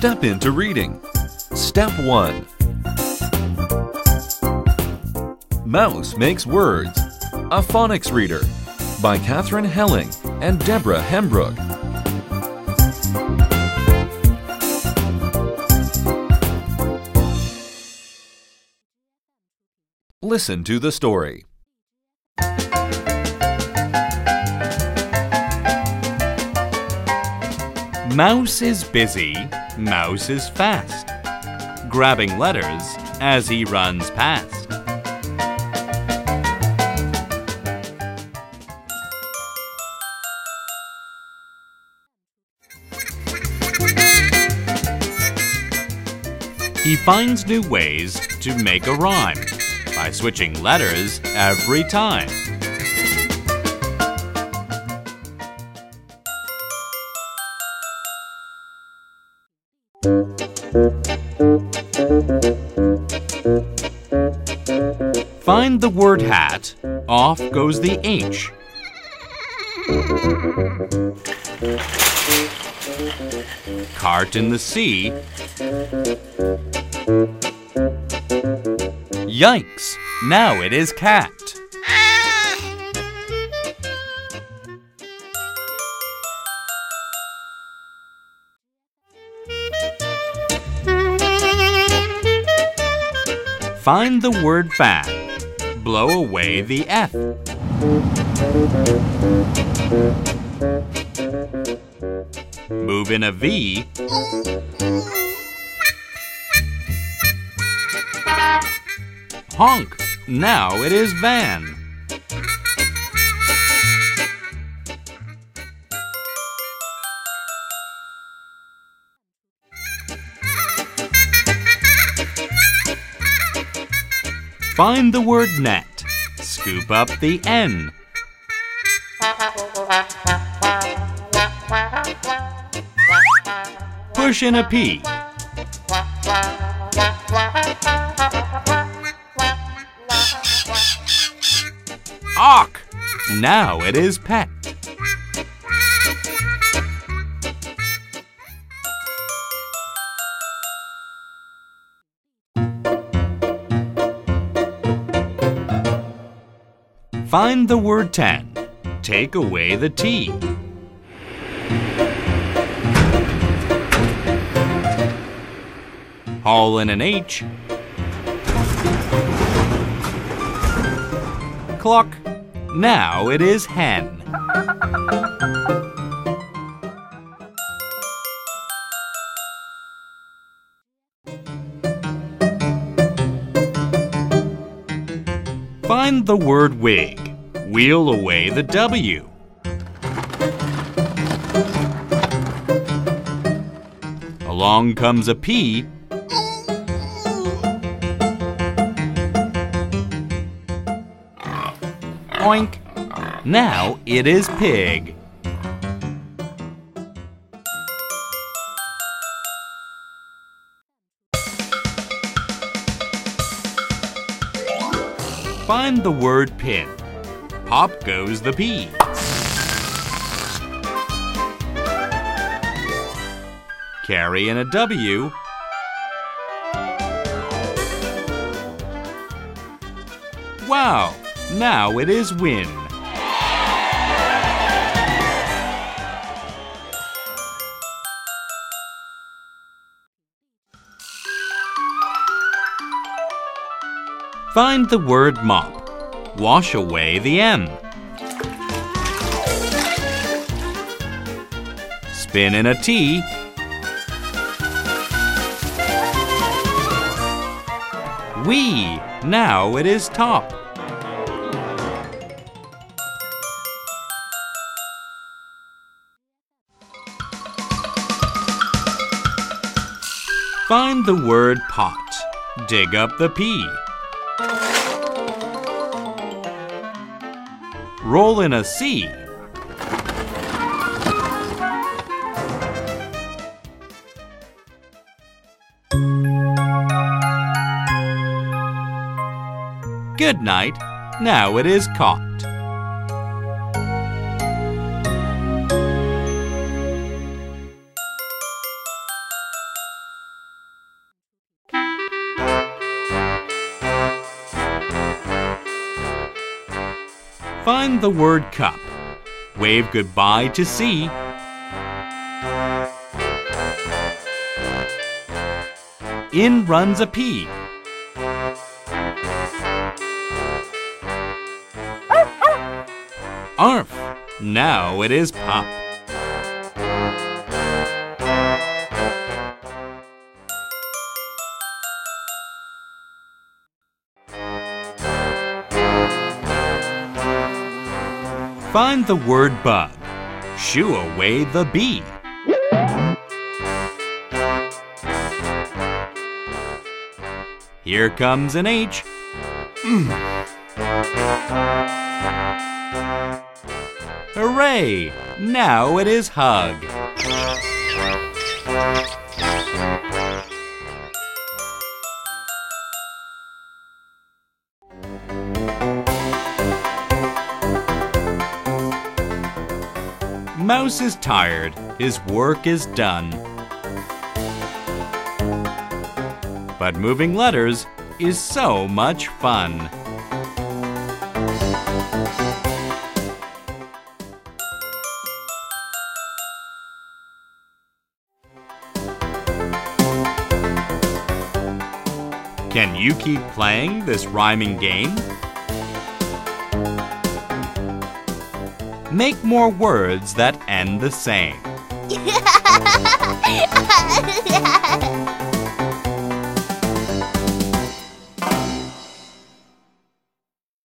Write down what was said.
Step into reading. Step 1 Mouse Makes Words A Phonics Reader by Kathryn Heling and Deborah Hembrook. Listen to the story. Mouse is busy, Mouse is fast, grabbing letters as he runs past. He finds new ways to make a rhyme by switching letters every time. Find the word hat, off goes the H. Cart in the sea. Yikes! Now it is cat. Find the word fan. Blow away the F. Move in a V. Honk. Now it is van. Find the word net. Scoop up the N. Push in a P. Awk! Now it is pet. Find the word 10. Take away the T. Haul in an H. Clock. Now it is hen. Find the word wig. Wheel away the W. Along comes a P. Oink. Now it is pig. Find the word pin. Pop goes the P. Carry in a W. Wow! Now it is win. Find the word mop. Wash away the M. Spin in a T. We. Now it is top. Find the word pot. Dig up the P. Roll in a C. Good night. Now it is caught. Find the word cup. Wave goodbye to C. In runs a pea. Arf! Now it is pop. Find the word bug. Shoo away the bee. Here comes an H. Hooray! Now it is hug. Mouse is tired. His work is done. But moving letters is so much fun. Can you keep playing this rhyming game? Make more words that end the same.